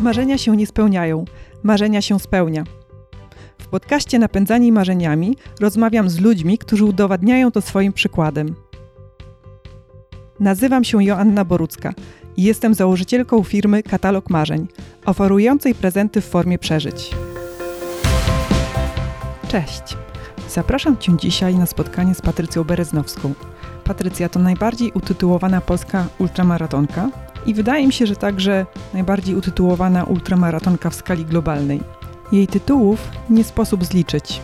Marzenia się nie spełniają, marzenia się spełnia. W podcaście Napędzani Marzeniami rozmawiam z ludźmi, którzy udowadniają to swoim przykładem. Nazywam się Joanna Borucka i jestem założycielką firmy Katalog Marzeń, oferującej prezenty w formie przeżyć. Cześć! Zapraszam Cię dzisiaj na spotkanie z Patrycją Bereznowską. Patrycja to najbardziej utytułowana polska ultramaratonka i wydaje mi się, że także najbardziej utytułowana ultramaratonka w skali globalnej. Jej tytułów nie sposób zliczyć.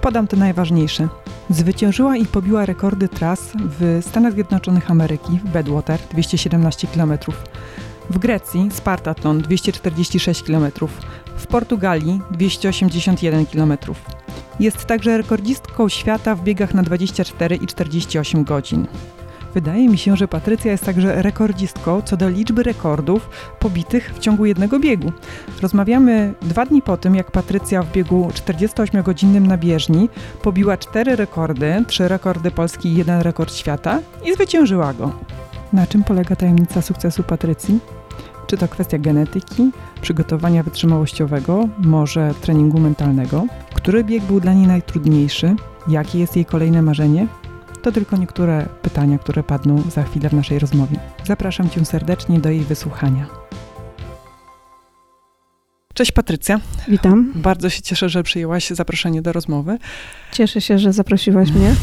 Podam te najważniejsze. Zwyciężyła i pobiła rekordy tras w Stanach Zjednoczonych Ameryki w Badwater 217 km, w Grecji Spartatlon 246 km, w Portugalii 281 km. Jest także rekordzistką świata w biegach na 24 i 48 godzin. Wydaje mi się, że Patrycja jest także rekordzistką co do liczby rekordów pobitych w ciągu jednego biegu. Rozmawiamy dwa dni po tym, jak Patrycja w biegu 48-godzinnym na bieżni pobiła cztery rekordy, trzy rekordy Polski i jeden rekord świata i zwyciężyła go. Na czym polega tajemnica sukcesu Patrycji? Czy to kwestia genetyki, przygotowania wytrzymałościowego, może treningu mentalnego? Który bieg był dla niej najtrudniejszy? Jakie jest jej kolejne marzenie? To tylko niektóre pytania, które padną za chwilę w naszej rozmowie. Zapraszam Cię serdecznie do jej wysłuchania. Cześć Patrycja. Witam. Bardzo się cieszę, że przyjęłaś zaproszenie do rozmowy. Cieszę się, że zaprosiłaś mnie.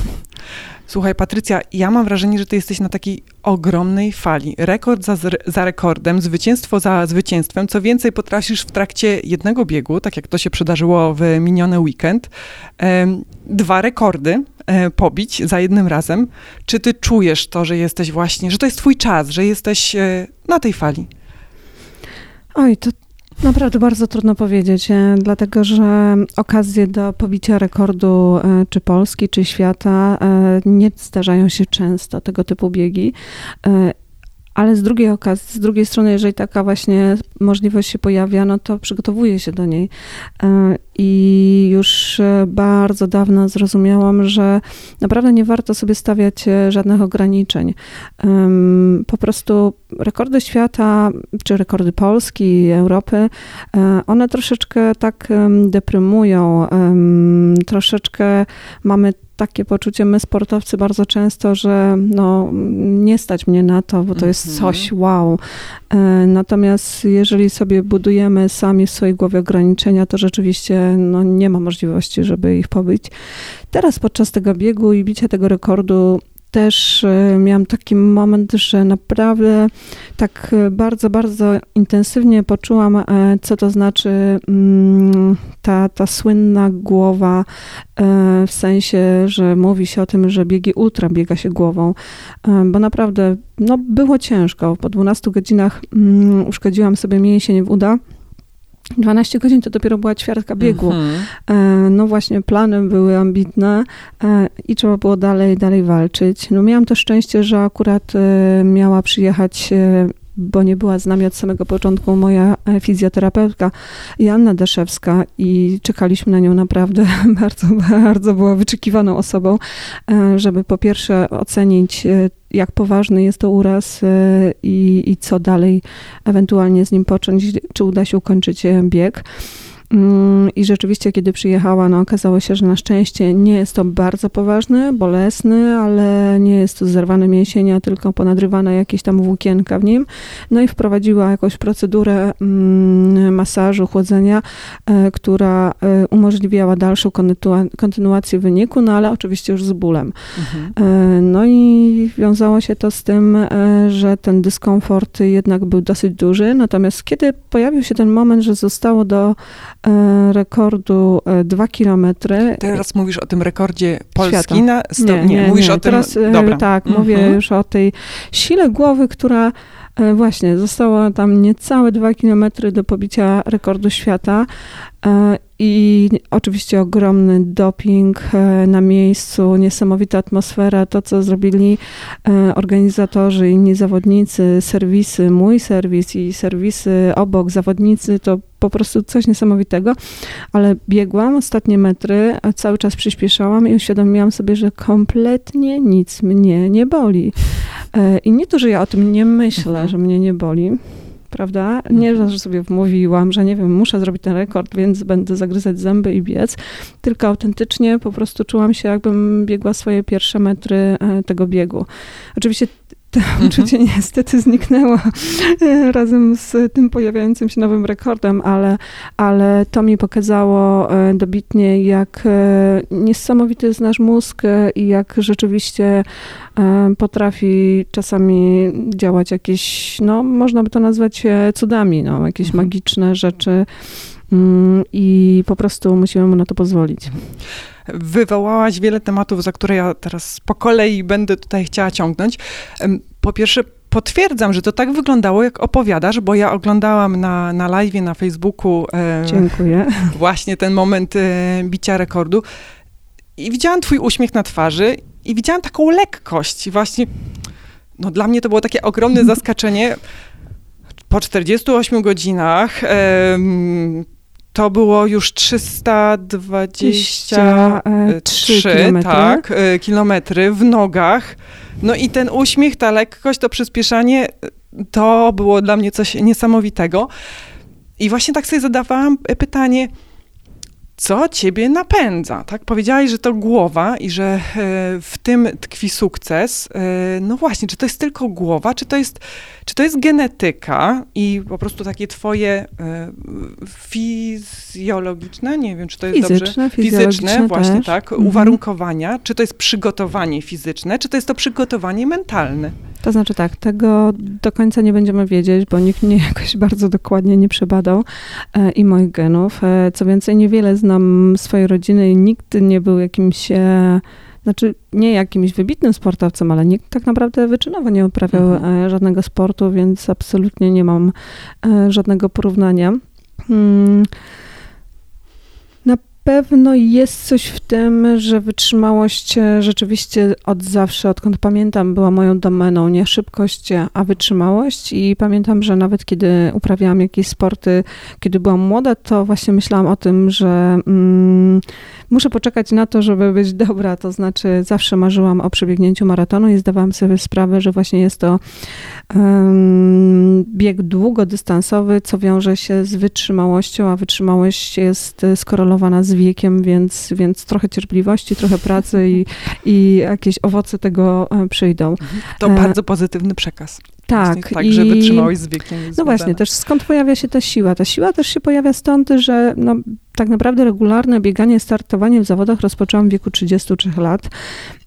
Słuchaj, Patrycja, ja mam wrażenie, że ty jesteś na takiej ogromnej fali. Rekord za, za rekordem, zwycięstwo za zwycięstwem. Co więcej, potrafisz w trakcie jednego biegu, tak jak to się przydarzyło w miniony weekend, dwa rekordy e, pobić za jednym razem. Czy ty czujesz to, że jesteś właśnie, że to jest twój czas, że jesteś e, na tej fali? Oj, to Naprawdę bardzo trudno powiedzieć, e, dlatego że okazje do pobicia rekordu e, czy Polski, czy świata e, nie zdarzają się często, tego typu biegi. Ale z drugiej okazji, z drugiej strony, jeżeli taka właśnie możliwość się pojawia, no to przygotowuję się do niej. I już bardzo dawno zrozumiałam, że naprawdę nie warto sobie stawiać żadnych ograniczeń. Po prostu rekordy świata, czy rekordy Polski, Europy, e, one troszeczkę tak deprymują. Troszeczkę mamy takie poczucie, my sportowcy bardzo często, że no, nie stać mnie na to, bo to jest mhm. coś wow. E, natomiast jeżeli sobie budujemy sami w swojej głowie ograniczenia, to rzeczywiście no, nie ma możliwości, żeby ich pobyć. Teraz podczas tego biegu i bicia tego rekordu też e, miałam taki moment, że naprawdę tak e, bardzo, bardzo intensywnie poczułam, e, co to znaczy mm, ta, ta słynna głowa, w sensie, że mówi się o tym, że biegi ultra biega się głową, bo naprawdę no, było ciężko. Po 12 godzinach mm, uszkodziłam sobie mięsień w uda 12 godzin to dopiero była ćwiartka biegu. Mhm. No właśnie, plany były ambitne e, i trzeba było dalej, dalej walczyć. No miałam to szczęście, że akurat e, miała przyjechać e, bo nie była z nami od samego początku moja fizjoterapeutka Janna Deszewska i czekaliśmy na nią naprawdę bardzo, bardzo była wyczekiwaną osobą, żeby po pierwsze ocenić jak poważny jest to uraz e, i, i co dalej ewentualnie z nim począć, czy uda się ukończyć e, bieg. Mm, I rzeczywiście, kiedy przyjechała, no okazało się, że na szczęście nie jest to bardzo poważny, bolesny, ale nie jest to zerwane mięsienia, tylko ponadrywane jakieś tam włókienka w nim. No i wprowadziła jakąś procedurę mm, masażu, chłodzenia, e, która e, umożliwiała dalszą kontynuację wyniku, no ale oczywiście już z bólem. Mhm. E, no i wiązało się to z tym, że ten dyskomfort jednak był dosyć duży, natomiast kiedy pojawił się ten moment, że zostało do rekordu 2 e, kilometry. Teraz mówisz o tym rekordzie Polski na sto... nie, nie, nie, mówisz nie. o tym. Teraz, e, Dobra. Tak, mhm. mówię już o tej sile głowy, która właśnie została tam niecałe 2 kilometry do pobicia rekordu świata. I oczywiście ogromny doping e, na miejscu, niesamowita atmosfera, to co zrobili e, organizatorzy, inni zawodnicy, serwisy, mój serwis i serwisy obok, zawodnicy, to po prostu coś niesamowitego, ale biegłam ostatnie metry, cały czas przyspieszałam i uświadomiłam sobie, że kompletnie nic mnie nie boli. E, I nie to, że ja o tym nie myślę, mhm. że mnie nie boli, prawda? Nie, Mhm. że sobie wmówiłam, że nie wiem, muszę zrobić ten rekord, więc będę zagryzać zęby i biec, tylko autentycznie po prostu czułam się, jakbym biegła swoje pierwsze metry e, tego biegu. Oczywiście to Mhm. uczucie niestety zniknęło e, razem z tym pojawiającym się nowym rekordem, ale, ale to mi pokazało e, dobitnie, jak e, niesamowity jest nasz mózg i jak rzeczywiście potrafi czasami działać jakieś, no można by to nazwać cudami, no, jakieś Mhm. magiczne rzeczy mm, i po prostu musimy mu na to pozwolić. Wywołałaś wiele tematów, za które ja teraz po kolei będę tutaj chciała ciągnąć. Po pierwsze, potwierdzam, że to tak wyglądało, jak opowiadasz, bo ja oglądałam na, na live na Facebooku e, Dziękuję. właśnie ten moment e, bicia rekordu i widziałam twój uśmiech na twarzy i widziałam taką lekkość. I właśnie, no dla mnie to było takie ogromne zaskoczenie. Po 48 godzinach to było już 323 3 kilometry. tak, e, kilometry w nogach. No i ten uśmiech, ta lekkość, to przyspieszanie, e, to było dla mnie coś niesamowitego. I właśnie tak sobie zadawałam pytanie, co ciebie napędza, tak? Powiedziałaś, że to głowa i że e, w tym tkwi sukces. E, no właśnie, czy to jest tylko głowa, czy to jest, czy to jest genetyka i po prostu takie twoje e, fizjologiczne, nie wiem, czy to jest dobrze, Fizyczne, fizyczne, fizjologiczne właśnie też. tak, Mhm. uwarunkowania, czy to jest przygotowanie fizyczne, czy to jest to przygotowanie mentalne? To znaczy tak, tego do końca nie będziemy wiedzieć, bo nikt mnie jakoś bardzo dokładnie nie przebadał e, i moich genów. E, co więcej, niewiele znam swojej rodziny i nikt nie był jakimś, e, znaczy nie jakimś wybitnym sportowcem, ale nikt tak naprawdę wyczynowo nie uprawiał Mhm. e, żadnego sportu, więc absolutnie nie mam e, żadnego porównania. Hmm. Pewno jest coś w tym, że wytrzymałość e, rzeczywiście od zawsze, odkąd pamiętam, była moją domeną. Nie szybkość, e, a wytrzymałość. I pamiętam, że nawet kiedy uprawiałam jakieś sporty, kiedy byłam młoda, to właśnie myślałam o tym, że mm, muszę poczekać na to, żeby być dobra. To znaczy, zawsze marzyłam o przebiegnięciu maratonu i zdawałam sobie sprawę, że właśnie jest to em, bieg długodystansowy, co wiąże się z wytrzymałością, a wytrzymałość jest e, skorelowana z wiekiem, więc, więc trochę cierpliwości, trochę pracy i, i jakieś owoce tego e, przyjdą. To E, bardzo pozytywny przekaz. Tak, tak, że wytrzymałość z wiekiem no właśnie, też skąd pojawia się ta siła? Ta siła też się pojawia stąd, że no, tak naprawdę regularne bieganie, startowanie w zawodach rozpoczęłam w wieku 33 lat.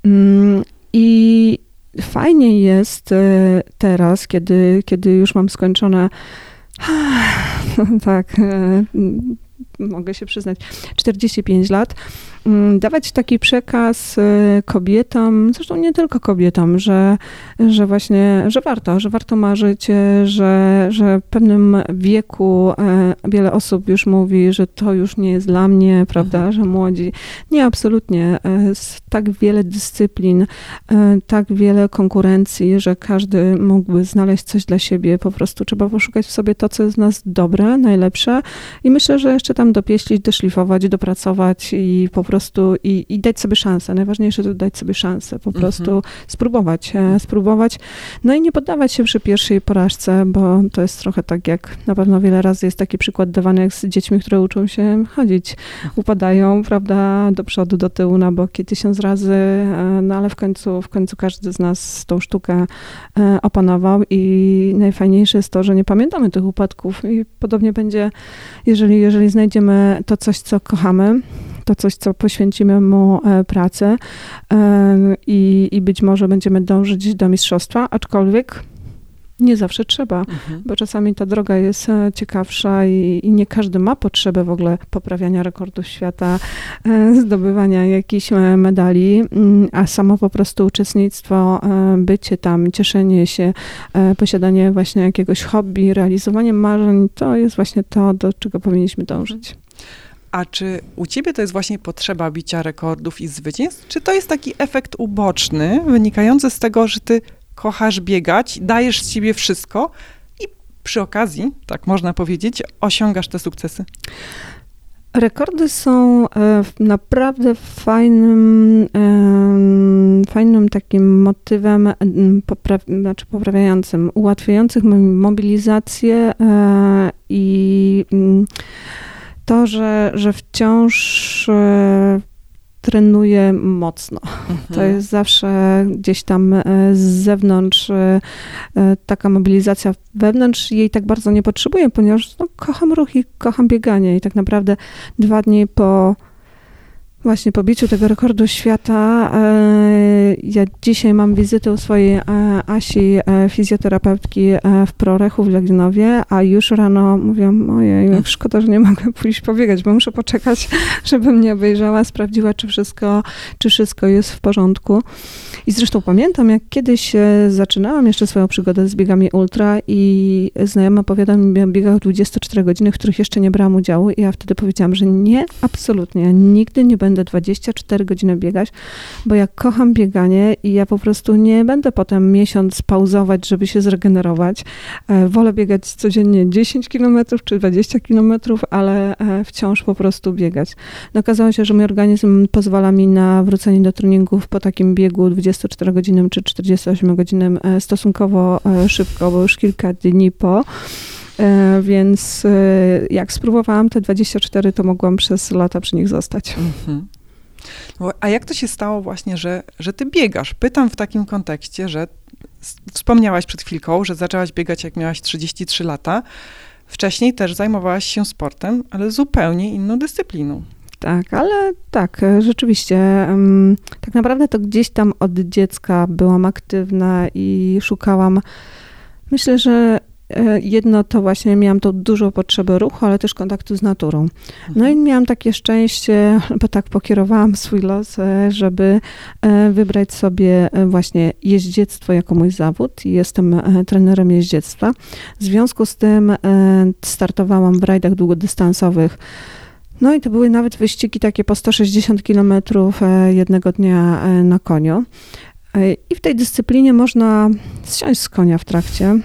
Mm, I fajnie jest e, teraz, kiedy, kiedy już mam skończone tak, e, mogę się przyznać, 45 lat, dawać taki przekaz e, kobietom, zresztą nie tylko kobietom, że, że właśnie, że warto, że warto marzyć, e, że, że w pewnym wieku e, wiele osób już mówi, że to już nie jest dla mnie, prawda, Mhm. że młodzi. Nie, absolutnie. Jest tak wiele dyscyplin, tak wiele konkurencji, że każdy mógłby znaleźć coś dla siebie. Po prostu trzeba poszukać w sobie to, co jest w nas dobre, najlepsze i myślę, że jeszcze tam dopieścić, doszlifować, dopracować i po prostu i, i dać sobie szansę. Najważniejsze to dać sobie szansę, po Mhm. prostu spróbować, e, spróbować. No i nie poddawać się przy pierwszej porażce, bo to jest trochę tak jak na pewno wiele razy jest taki przykład dawany jak z dziećmi, które uczą się chodzić. Upadają, prawda, do przodu, do tyłu, na boki tysiąc razy, e, no ale w końcu, w końcu każdy z nas tą sztukę e, opanował i najfajniejsze jest to, że nie pamiętamy tych upadków i podobnie będzie, jeżeli, jeżeli znajdziemy to coś, co kochamy, to coś, co poświęcimy mu e, pracę e, i, i być może będziemy dążyć do mistrzostwa, aczkolwiek nie zawsze trzeba, Mhm. bo czasami ta droga jest e, ciekawsza i, i nie każdy ma potrzebę w ogóle poprawiania rekordów świata, zdobywania jakichś medali, mm, a samo po prostu uczestnictwo, bycie tam, cieszenie się, posiadanie właśnie jakiegoś hobby, realizowanie marzeń, to jest właśnie to, do czego powinniśmy dążyć. A czy u ciebie to jest właśnie potrzeba bicia rekordów i zwycięstw? Czy to jest taki efekt uboczny, wynikający z tego, że ty kochasz biegać, dajesz z siebie wszystko i przy okazji, tak można powiedzieć, osiągasz te sukcesy? Rekordy są e, naprawdę fajnym, fajnym takim motywem popraw, znaczy poprawiającym, ułatwiającym mobilizację e, i mm, to, że, że wciąż e, trenuję mocno. Mhm. To jest zawsze gdzieś tam e, z zewnątrz e, taka mobilizacja wewnątrz jej tak bardzo nie potrzebuję, ponieważ no, kocham ruch i kocham bieganie i tak naprawdę dwa dni po Właśnie po biciu tego rekordu świata, e, ja dzisiaj mam wizytę u swojej e, Asi, e, fizjoterapeutki w Prorechu w Legionowie, a już rano mówię, ojej, mm. szkoda, że nie mogę pójść pobiegać, bo muszę poczekać, żeby mnie obejrzała, sprawdziła, czy wszystko, czy wszystko jest w porządku. I zresztą pamiętam, jak kiedyś zaczynałam jeszcze swoją przygodę z biegami ultra i znajoma opowiadał mi o biegach 24 godziny, w których jeszcze nie brałam udziału i ja wtedy powiedziałam, że nie, absolutnie, nigdy nie będę będę 24 godziny biegać, bo ja kocham bieganie i ja po prostu nie będę potem miesiąc pauzować, żeby się zregenerować. E, wolę biegać codziennie 10 km czy 20 km, ale e, wciąż po prostu biegać. No, okazało się, że mój organizm pozwala mi na wrócenie do treningów po takim biegu 24 godzinem czy 48 godzinem e, stosunkowo szybko, bo już kilka dni po. E, więc e, jak spróbowałam te 24, to mogłam przez lata przy nich zostać. Mhm. No, a jak to się stało właśnie, że, że ty biegasz? Pytam w takim kontekście, że wspomniałaś przed chwilką, że zaczęłaś biegać jak miałaś 33 lata. Wcześniej też zajmowałaś się sportem, ale zupełnie inną dyscypliną. Tak, ale tak, e, rzeczywiście. Tak naprawdę to gdzieś tam od dziecka byłam aktywna i szukałam. Myślę, że jedno to właśnie miałam tą dużą potrzebę ruchu, ale też kontaktu z naturą. No i miałam takie szczęście, bo tak pokierowałam swój los, e, żeby e, wybrać sobie właśnie jeździectwo jako mój zawód. Jestem trenerem jeździectwa. W związku z tym startowałam w rajdach długodystansowych. No i to były nawet wyścigi takie po 160 km jednego dnia na koniu. I w tej dyscyplinie można zsiąść z konia w trakcie,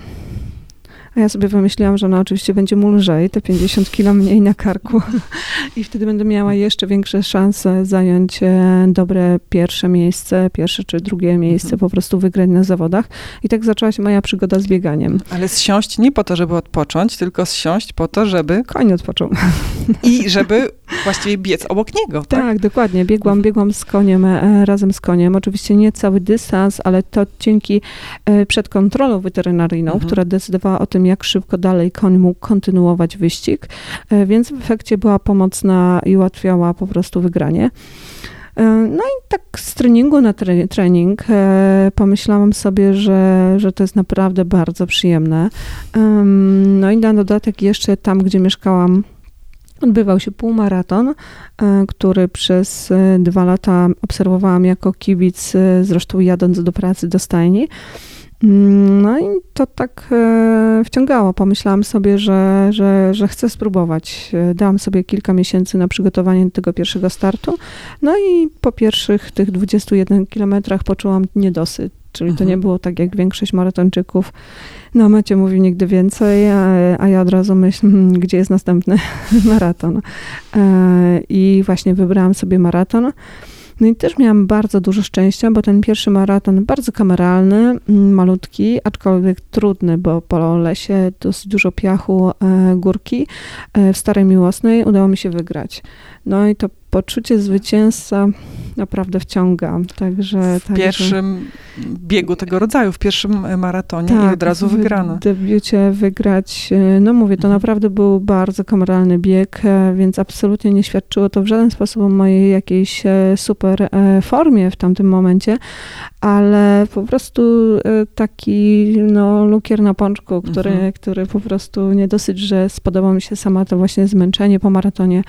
a ja sobie wymyśliłam, że ona oczywiście będzie mu lżej, te 50 kilo mniej na karku i wtedy będę miała jeszcze większe szanse zająć e, dobre pierwsze miejsce, pierwsze czy drugie miejsce, mhm. po prostu wygrać na zawodach. I tak zaczęła się moja przygoda z bieganiem. Ale zsiąść nie po to, żeby odpocząć, tylko zsiąść po to, żeby... Koń odpoczął. I żeby właściwie biec obok niego, tak? Tak, dokładnie. Biegłam, biegłam z koniem, e, razem z koniem. Oczywiście nie cały dystans, ale to dzięki e, przed kontrolą weterynaryjną, mhm. która decydowała o tym, jak szybko dalej koń mógł kontynuować wyścig, e, więc w efekcie była pomocna i ułatwiała po prostu wygranie. E, no i tak z treningu na trening e, pomyślałam sobie, że, że to jest naprawdę bardzo przyjemne. No i na dodatek jeszcze tam, gdzie mieszkałam, odbywał się półmaraton, który przez dwa lata obserwowałam jako kibic, zresztą jadąc do pracy do stajni. Mm, no i to tak e, wciągało. Pomyślałam sobie, że, że, że chcę spróbować. E, dałam sobie kilka miesięcy na przygotowanie do tego pierwszego startu. No i po pierwszych tych 21 kilometrach poczułam niedosyt. Czyli to nie mhm. było tak jak większość maratończyków. No, Macie mówi nigdy więcej, a, a ja od razu myślę, hmm, gdzie jest następny maraton. E, I właśnie wybrałam sobie maraton. No i też miałam bardzo dużo szczęścia, bo ten pierwszy maraton bardzo kameralny, mm, malutki, aczkolwiek trudny, bo po lesie dosyć dużo piachu, e, górki e, w Starej Miłosnej udało mi się wygrać. No i to poczucie zwycięzca naprawdę wciąga. Także, w także... pierwszym biegu tego rodzaju, w pierwszym e, maratonie tak, i od razu wygrano. W debiucie wygrać, e, no mówię, to mhm. naprawdę był bardzo kameralny bieg, e, więc absolutnie nie świadczyło to w żaden sposób o mojej jakiejś super formie w tamtym momencie, ale po prostu taki no, lukier na pączku, który, mhm. który po prostu nie dosyć, że spodobał mi się sama to właśnie zmęczenie po maratonie,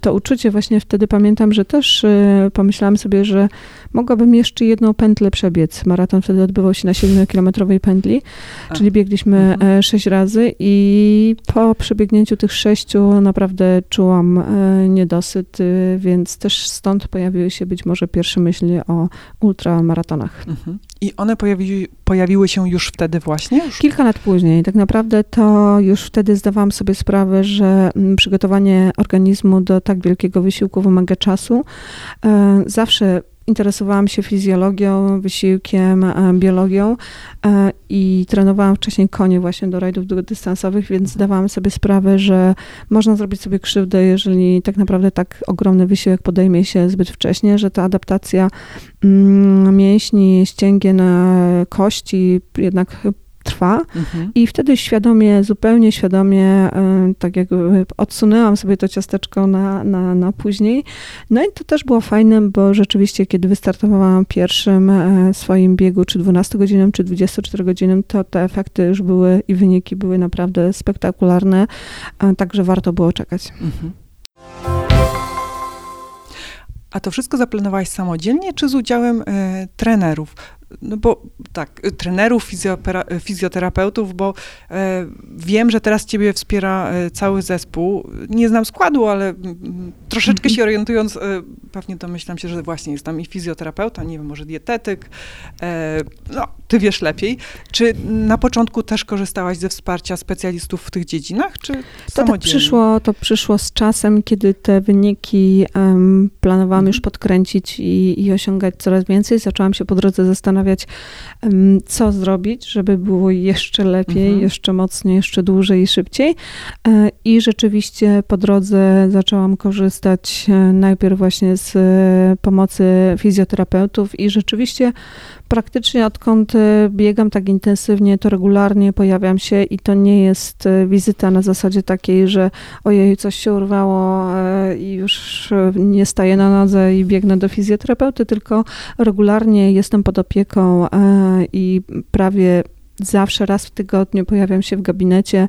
to uczucie właśnie wtedy pamiętam, że też pomyślałam sobie, że mogłabym jeszcze jedną pętlę przebiec. Maraton wtedy odbywał się na 7-kilometrowej pętli, A. czyli biegliśmy mhm. 6 razy i po przebiegnięciu tych sześciu naprawdę czułam niedosyt, więc też stąd pojawiły się być może pierwsze myśli o ultramaratonach. Mhm. I one pojawi, pojawiły się już wtedy właśnie? Już? Kilka lat później. Tak naprawdę to już wtedy zdawałam sobie sprawę, że mm, przygotowanie organizmu do tak wielkiego wysiłku wymaga czasu. E, zawsze interesowałam się fizjologią, wysiłkiem, e, biologią e, i trenowałam wcześniej konie właśnie do rajdów długodystansowych, więc zdawałam sobie sprawę, że można zrobić sobie krzywdę, jeżeli tak naprawdę tak ogromny wysiłek podejmie się zbyt wcześnie, że ta adaptacja mm, mięśni, ścięgien, kości jednak trwa mhm. i wtedy świadomie, zupełnie świadomie, e, tak jakby odsunęłam sobie to ciasteczko na, na, na później. No i to też było fajne, bo rzeczywiście, kiedy wystartowałam pierwszym e, swoim biegu, czy 12 godzinom, czy 24 godzinom, to te efekty już były i wyniki były naprawdę spektakularne, także warto było czekać. Mhm. A to wszystko zaplanowałaś samodzielnie, czy z udziałem e, trenerów? No bo tak, trenerów, fizjoterapeutów, bo e, wiem, że teraz ciebie wspiera e, cały zespół. Nie znam składu, ale m, troszeczkę się orientując, e, pewnie domyślam się, że właśnie jest tam i fizjoterapeuta, nie wiem, może dietetyk. E, no, ty wiesz lepiej. Czy na początku też korzystałaś ze wsparcia specjalistów w tych dziedzinach, czy to tak przyszło, to przyszło z czasem, kiedy te wyniki um, planowałam mhm. już podkręcić i, i osiągać coraz więcej. Zaczęłam się po drodze zastanawiać, zastanawiać, co zrobić, żeby było jeszcze lepiej, mhm. jeszcze mocniej, jeszcze dłużej i szybciej. E, I rzeczywiście po drodze zaczęłam korzystać e, najpierw właśnie z e, pomocy fizjoterapeutów i rzeczywiście praktycznie odkąd biegam tak intensywnie, to regularnie pojawiam się i to nie jest wizyta na zasadzie takiej, że ojej, coś się urwało i już nie staję na nodze i biegnę do fizjoterapeuty, tylko regularnie jestem pod opieką i prawie zawsze raz w tygodniu pojawiam się w gabinecie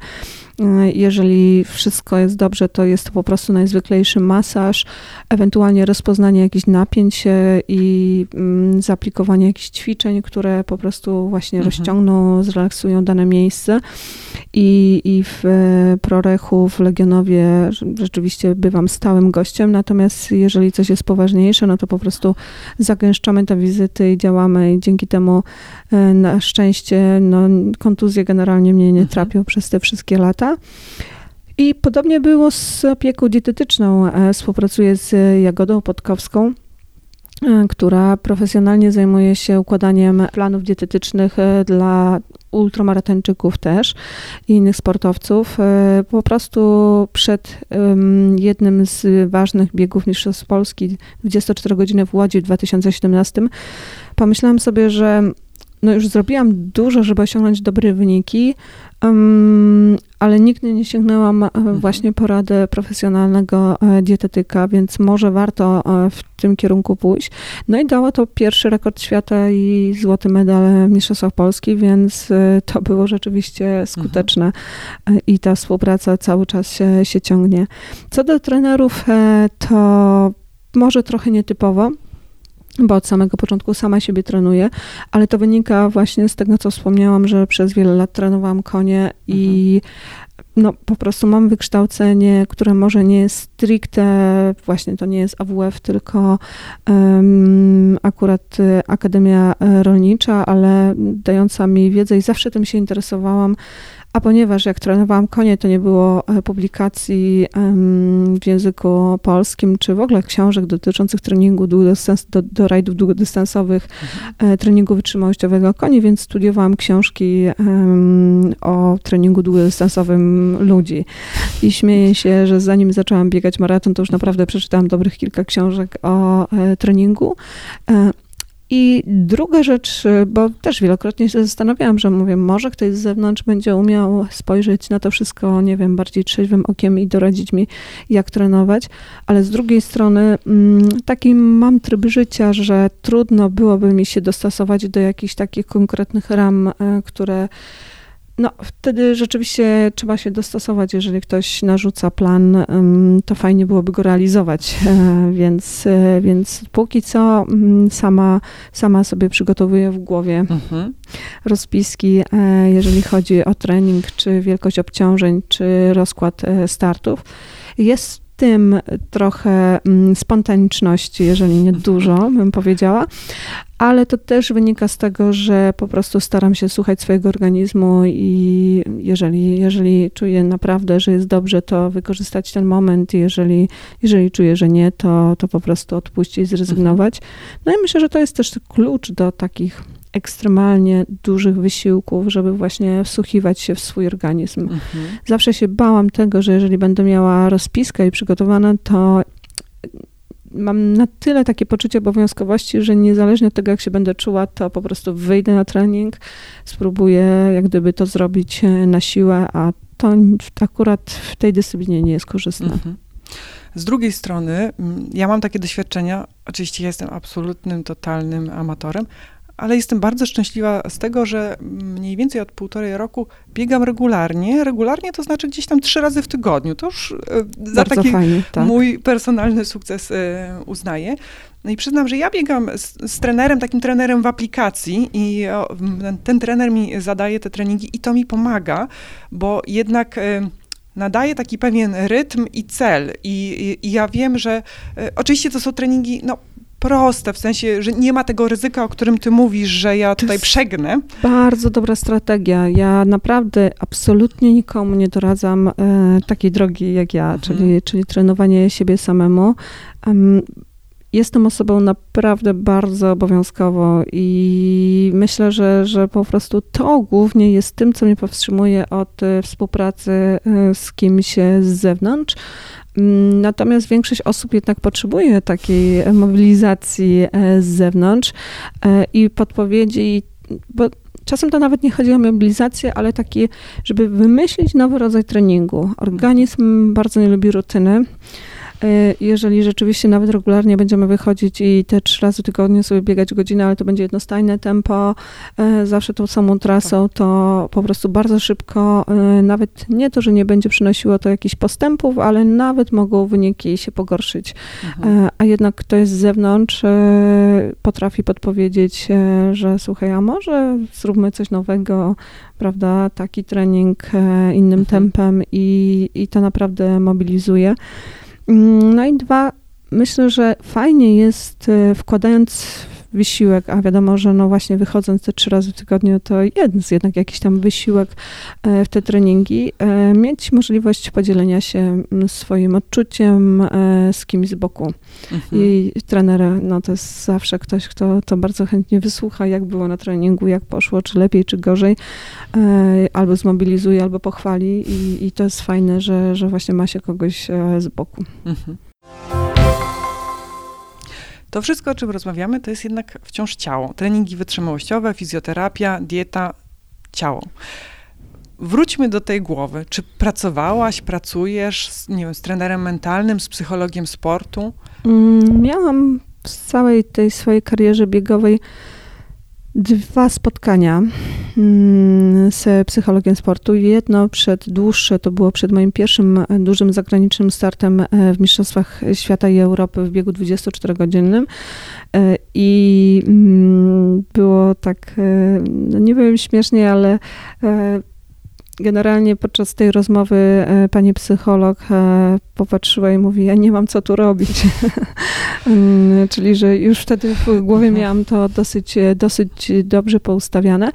E, jeżeli wszystko jest dobrze, to jest to po prostu najzwyklejszy masaż, ewentualnie rozpoznanie jakichś napięć e, i mm, zaaplikowanie jakichś ćwiczeń, które po prostu właśnie mhm. rozciągną, zrelaksują dane miejsce. I, I w e, Prorechu, w Legionowie rzeczywiście bywam stałym gościem, natomiast jeżeli coś jest poważniejsze, no to po prostu zagęszczamy te wizyty i działamy i dzięki temu na szczęście no, kontuzje generalnie mnie nie mhm. trapią przez te wszystkie lata. I podobnie było z opieką dietetyczną. E, współpracuję z Jagodą Podkowską, e, która profesjonalnie zajmuje się układaniem planów dietetycznych e, dla ultramaratończyków też i innych sportowców. Po prostu przed jednym z ważnych biegów Mistrzostw Polski 24 godziny w Łodzi w 2017 pomyślałam sobie, że no już zrobiłam dużo, żeby osiągnąć dobre wyniki, um, ale nigdy nie sięgnęłam e, mhm. właśnie porady profesjonalnego e, dietetyka, więc może warto e, w tym kierunku pójść. No i dało to pierwszy rekord świata i złoty medal Mistrzostwach Polski, więc to było rzeczywiście mhm. skuteczne mhm. i ta współpraca cały czas się, się ciągnie. Co do trenerów, to może trochę nietypowo, bo od samego początku sama siebie trenuję, ale to wynika właśnie z tego, co wspomniałam, że przez wiele lat trenowałam konie mhm. i no, po prostu mam wykształcenie, które może nie jest stricte, właśnie to nie jest AWF, tylko um, akurat y, Akademia Rolnicza, ale dająca mi wiedzę i zawsze tym się interesowałam, a ponieważ jak trenowałam konie, to nie było e, publikacji w języku polskim, czy w ogóle książek dotyczących treningu długodystans, do, do rajdów długodystansowych, mhm. treningu wytrzymałościowego koni, więc studiowałam książki o treningu długodystansowym ludzi. I śmieję się, że zanim zaczęłam biegać maraton, to już naprawdę przeczytałam dobrych kilka książek o e, treningu. I druga rzecz, bo też wielokrotnie się zastanawiałam, że mówię, może ktoś z zewnątrz będzie umiał spojrzeć na to wszystko, nie wiem, bardziej trzeźwym okiem i doradzić mi, jak trenować, ale z drugiej strony mm, taki mam tryb życia, że trudno byłoby mi się dostosować do jakichś takich konkretnych ram, e, które no, wtedy rzeczywiście trzeba się dostosować. Jeżeli ktoś narzuca plan, to fajnie byłoby go realizować. E, więc, e, więc póki co mm, sama, sama sobie przygotowuję w głowie mhm. rozpiski, e, jeżeli chodzi o trening, czy wielkość obciążeń, czy rozkład startów. Jest tym trochę mm, spontaniczności, jeżeli nie dużo, bym powiedziała, ale to też wynika z tego, że po prostu staram się słuchać swojego organizmu i jeżeli, jeżeli czuję naprawdę, że jest dobrze, to wykorzystać ten moment, jeżeli, jeżeli czuję, że nie, to, to po prostu odpuścić i zrezygnować. No i myślę, że to jest też klucz do takich ekstremalnie dużych wysiłków, żeby właśnie wsłuchiwać się w swój organizm. Mhm. Zawsze się bałam tego, że jeżeli będę miała rozpiskę i przygotowane, to mam na tyle takie poczucie obowiązkowości, że niezależnie od tego, jak się będę czuła, to po prostu wyjdę na trening, spróbuję jak gdyby to zrobić e, na siłę, a to akurat w tej dyscyplinie nie jest korzystne. Mhm. Z drugiej strony, ja mam takie doświadczenia, oczywiście jestem absolutnym, totalnym amatorem, ale jestem bardzo szczęśliwa z tego, że mniej więcej od półtorej roku biegam regularnie. Regularnie to znaczy gdzieś tam trzy razy w tygodniu. To już e, za bardzo taki fajnie, tak. mój personalny sukces e, uznaję. No i przyznam, że ja biegam z, z, trenerem, takim trenerem w aplikacji i ten, ten trener mi zadaje te treningi i to mi pomaga, bo jednak e, nadaje taki pewien rytm i cel. I, i, i ja wiem, że oczywiście to są treningi, no proste, w sensie, że nie ma tego ryzyka, o którym ty mówisz, że ja tutaj przegnę. Bardzo dobra strategia. Ja naprawdę absolutnie nikomu nie doradzam e, takiej drogi jak ja, mhm. czyli, czyli trenowanie siebie samemu. Um, jestem osobą naprawdę bardzo obowiązkową i myślę, że, że po prostu to głównie jest tym, co mnie powstrzymuje od e, współpracy e, z kimś z zewnątrz, Mm, natomiast większość osób jednak potrzebuje takiej mobilizacji e, z zewnątrz e, i podpowiedzi, bo czasem to nawet nie chodzi o mobilizację, ale taki, żeby wymyślić nowy rodzaj treningu. Organizm bardzo nie lubi rutyny. E, jeżeli rzeczywiście nawet regularnie będziemy wychodzić i te trzy razy w tygodniu sobie biegać godzinę, ale to będzie jednostajne tempo, e, zawsze tą samą trasą, to po prostu bardzo szybko, e, nawet nie to, że nie będzie przynosiło to jakichś postępów, ale nawet mogą wyniki się pogorszyć. Mhm. A jednak ktoś z zewnątrz potrafi podpowiedzieć, że słuchaj, a może zróbmy coś nowego, prawda, taki trening innym mhm. tempem i, i to naprawdę mobilizuje. Mm, no i dwa, myślę, że fajnie jest e, wkładając wysiłek, a wiadomo, że no właśnie wychodząc te trzy razy w tygodniu, to jest jednak jakiś tam wysiłek e, w te treningi, e, mieć możliwość podzielenia się swoim odczuciem z kimś z boku. Mhm. I trener, no to jest zawsze ktoś, kto to bardzo chętnie wysłucha, jak było na treningu, jak poszło, czy lepiej, czy gorzej, albo zmobilizuje, albo pochwali i, i to jest fajne, że, że właśnie ma się kogoś z boku. Mhm. To wszystko, o czym rozmawiamy, to jest jednak wciąż ciało. Treningi wytrzymałościowe, fizjoterapia, dieta, ciało. Wróćmy do tej głowy. Czy pracowałaś, pracujesz z, nie wiem, z trenerem mentalnym, z psychologiem sportu? Mm, miałam w całej tej swojej karierze biegowej dwa spotkania z psychologiem sportu. Jedno przed dłuższe, to było przed moim pierwszym e, dużym zagranicznym startem e, w Mistrzostwach Świata i Europy w biegu 24-godzinnym. E, I mm, było tak, no nie wiem śmiesznie, ale Generalnie podczas tej rozmowy e, pani psycholog e, popatrzyła i mówi, ja nie mam co tu robić. Mm, czyli, że już wtedy w głowie mhm. miałam to dosyć, dosyć dobrze poustawiane,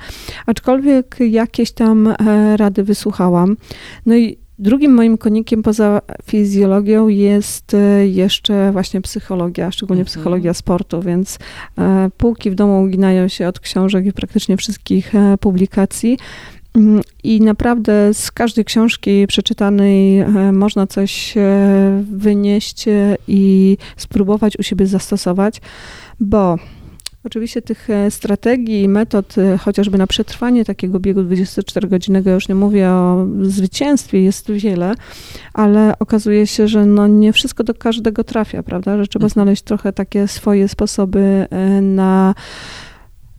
aczkolwiek jakieś tam e, rady wysłuchałam. No i Drugim moim konikiem poza fizjologią jest jeszcze właśnie psychologia, szczególnie mhm. psychologia sportu, więc półki w domu uginają się od książek i praktycznie wszystkich publikacji. Mm, I naprawdę z każdej książki przeczytanej e, można coś e, wynieść e, i spróbować u siebie zastosować, bo Oczywiście tych strategii i metod, chociażby na przetrwanie takiego biegu 24-godzinnego, już nie mówię o zwycięstwie, jest wiele, ale okazuje się, że no nie wszystko do każdego trafia, prawda? Że trzeba mhm. znaleźć trochę takie swoje sposoby na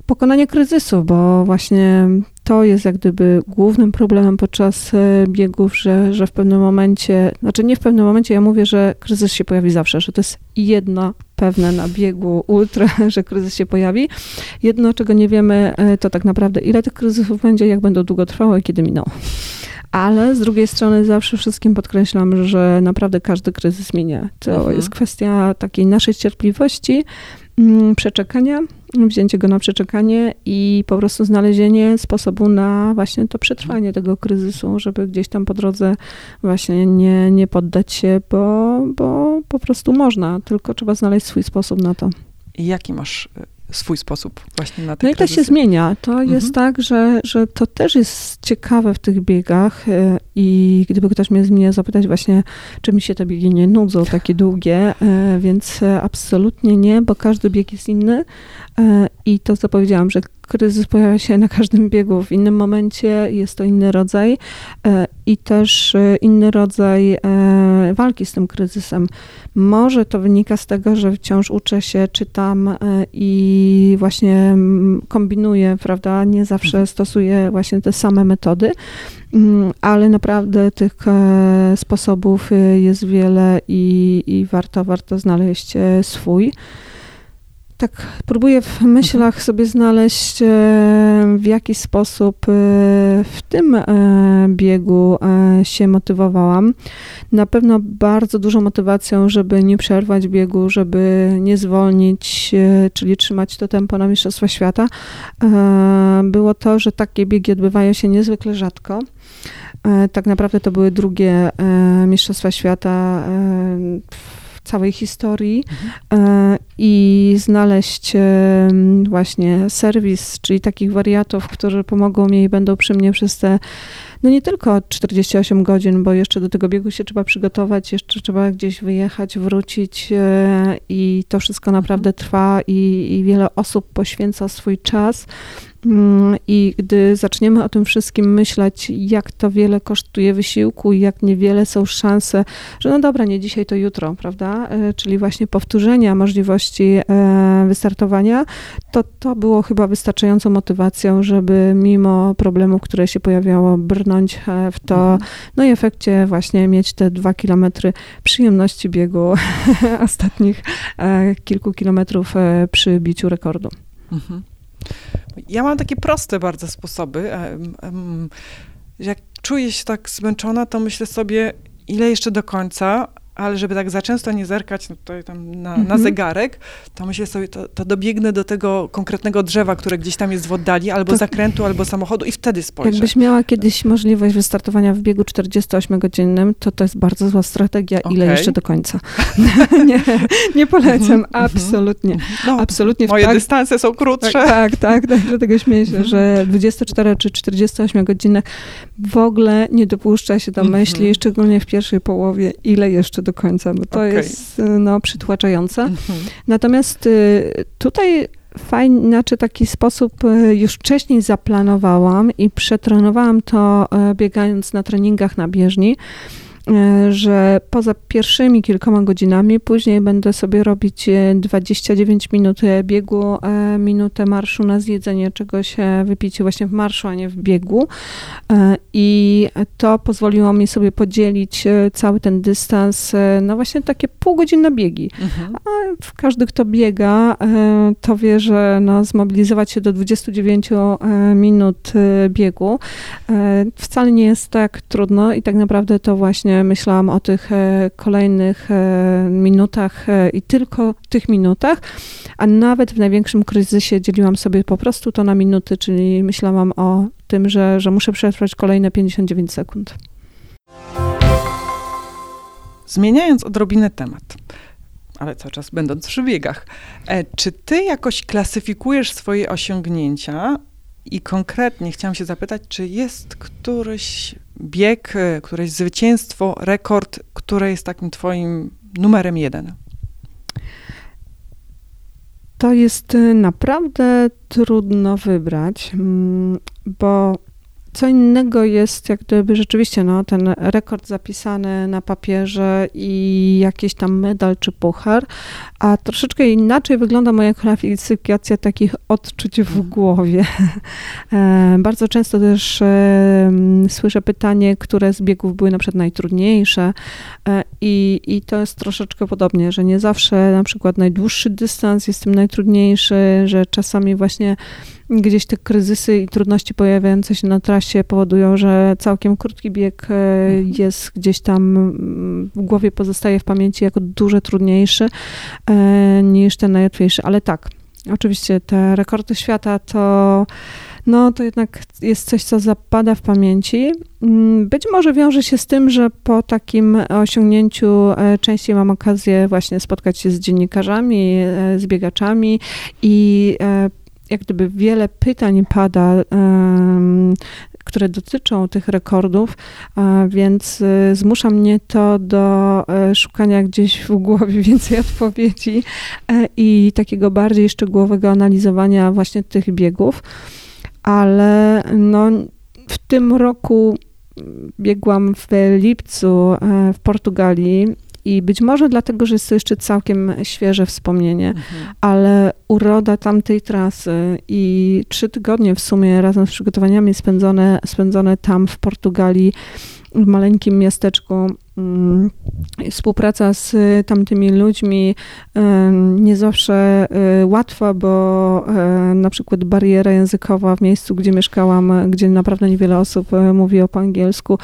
pokonanie kryzysu, bo właśnie to jest jak gdyby głównym problemem podczas e, biegów, że, że w pewnym momencie, znaczy nie w pewnym momencie, ja mówię, że kryzys się pojawi zawsze, że to jest jedno pewne na biegu ultra, że kryzys się pojawi. Jedno, czego nie wiemy, e, to tak naprawdę ile tych kryzysów będzie, jak będą długotrwałe i kiedy miną. Ale z drugiej strony zawsze wszystkim podkreślam, że naprawdę każdy kryzys minie. To mhm. jest kwestia takiej naszej cierpliwości, mm, przeczekania, wzięcie go na przeczekanie i po prostu znalezienie sposobu na właśnie to przetrwanie tego kryzysu, żeby gdzieś tam po drodze właśnie nie, nie poddać się, bo, bo po prostu można, tylko trzeba znaleźć swój sposób na to. I jaki masz swój sposób właśnie na te No i to się zmienia. To mhm. jest tak, że, że to też jest ciekawe w tych biegach e, i gdyby ktoś mnie, mnie zapytać właśnie, czy mi się te biegi nie nudzą, takie długie, e, więc absolutnie nie, bo każdy bieg jest inny e, i to, co powiedziałam, że kryzys pojawia się na każdym biegu w innym momencie, jest to inny rodzaj e, i też e, inny rodzaj e, walki z tym kryzysem. Może to wynika z tego, że wciąż uczę się, czytam i właśnie kombinuję, prawda? Nie zawsze mhm. stosuję właśnie te same metody, mm, ale naprawdę tych sposobów jest wiele i, i warto, warto znaleźć swój. Tak, próbuję w myślach mhm. sobie znaleźć, e, w jaki sposób e, w tym e, biegu się motywowałam. Na pewno bardzo dużą motywacją, żeby nie przerwać biegu, żeby nie zwolnić, czyli trzymać to tempo na Mistrzostwa Świata, było to, że takie biegi odbywają się niezwykle rzadko. Tak naprawdę to były drugie Mistrzostwa Świata w całej historii mhm. I znaleźć właśnie serwis, czyli takich wariatów, którzy pomogą mi i będą przy mnie przez te no nie tylko 48 godzin, bo jeszcze do tego biegu się trzeba przygotować, jeszcze trzeba gdzieś wyjechać, wrócić e, i to wszystko naprawdę trwa i, i wiele osób poświęca swój czas. Mm, I gdy zaczniemy o tym wszystkim myśleć, jak to wiele kosztuje wysiłku i jak niewiele są szanse, że no dobra, nie dzisiaj, to jutro, prawda? E, czyli właśnie powtórzenia możliwości e, wystartowania, to to było chyba wystarczającą motywacją, żeby mimo problemów, które się pojawiało, brnąć e, w to, mhm. no i w efekcie właśnie mieć te dwa kilometry przyjemności biegu ostatnich kilku kilometrów przy biciu rekordu. Mhm. Ja mam takie proste bardzo sposoby. Jak czuję się tak zmęczona, to myślę sobie, ile jeszcze do końca, ale żeby tak za często nie zerkać no tutaj tam na, na mhm. zegarek, to myślę sobie, to, to, dobiegnę do tego konkretnego drzewa, które gdzieś tam jest w oddali, albo to, zakrętu, albo samochodu i wtedy spojrzę. Jakbyś miała kiedyś możliwość wystartowania w biegu 48-godzinnym, to to jest bardzo zła strategia, okay. ile jeszcze do końca. nie, nie polecam, mhm. absolutnie. No, absolutnie. Moje tak, dystanse są krótsze. Tak, tak, tak, dlatego śmieję się, że 24 czy 48 godzinach w ogóle nie dopuszcza się do myśli, mhm. szczególnie w pierwszej połowie, ile jeszcze do końca, bo to okay. jest y, no, przytłaczające. Mhm. Natomiast y, tutaj fajnie, znaczy taki sposób y, już wcześniej zaplanowałam i przetrenowałam to biegając na treningach na bieżni. E, że poza pierwszymi kilkoma godzinami, później będę sobie robić 29 e, minut e, biegu, minutę marszu na zjedzenie czegoś, wypicie właśnie w marszu, a nie w biegu. I to pozwoliło mi sobie podzielić cały ten dystans na właśnie takie półgodzinne biegi. Mhm. A każdy, kto biega, to wie, że no, zmobilizować się do 29 minut biegu wcale nie jest tak trudno i tak naprawdę to właśnie myślałam o tych e, kolejnych e, minutach e, i tylko tych minutach, a nawet w największym kryzysie dzieliłam sobie po prostu to na minuty, czyli myślałam o tym, że, że muszę przetrwać kolejne 59 sekund. Zmieniając odrobinę temat, ale cały czas będąc przy biegach, czy ty jakoś klasyfikujesz swoje osiągnięcia i konkretnie chciałam się zapytać, czy jest któryś bieg, e, któreś zwycięstwo, rekord, które jest takim twoim numerem jeden? To jest e, naprawdę trudno wybrać, mm, bo co innego jest jak gdyby rzeczywiście no, ten rekord zapisany na papierze i jakiś tam medal czy puchar, a troszeczkę inaczej wygląda moja klasyfikacja takich odczuć w głowie. E, bardzo często też e, słyszę pytanie, które z biegów były na przykład najtrudniejsze e, i, i to jest troszeczkę podobnie, że nie zawsze na przykład najdłuższy dystans jest tym najtrudniejszy, że czasami właśnie gdzieś te kryzysy i trudności pojawiające się na trasie powodują, że całkiem krótki bieg e, mhm. jest gdzieś tam mm, w głowie pozostaje w pamięci jako dużo trudniejszy e, niż ten najłatwiejszy. Ale tak, oczywiście te rekordy świata to no to jednak jest coś, co zapada w pamięci. Mm, być może wiąże się z tym, że po takim osiągnięciu e, częściej mam okazję właśnie spotkać się z dziennikarzami, z biegaczami i jak gdyby wiele pytań pada, które dotyczą tych rekordów, więc y, zmusza mnie to do e, szukania gdzieś w głowie więcej odpowiedzi e, i takiego bardziej szczegółowego analizowania właśnie tych biegów. Ale no, w tym roku biegłam w lipcu e, w Portugalii i być może dlatego, że jest to jeszcze całkiem świeże wspomnienie, mhm. ale uroda tamtej trasy i trzy tygodnie w sumie razem z przygotowaniami spędzone, spędzone tam w Portugalii, w maleńkim miasteczku współpraca z tamtymi ludźmi nie zawsze y, łatwa, bo na przykład bariera językowa w miejscu, gdzie mieszkałam, gdzie naprawdę niewiele osób e, mówi po angielsku,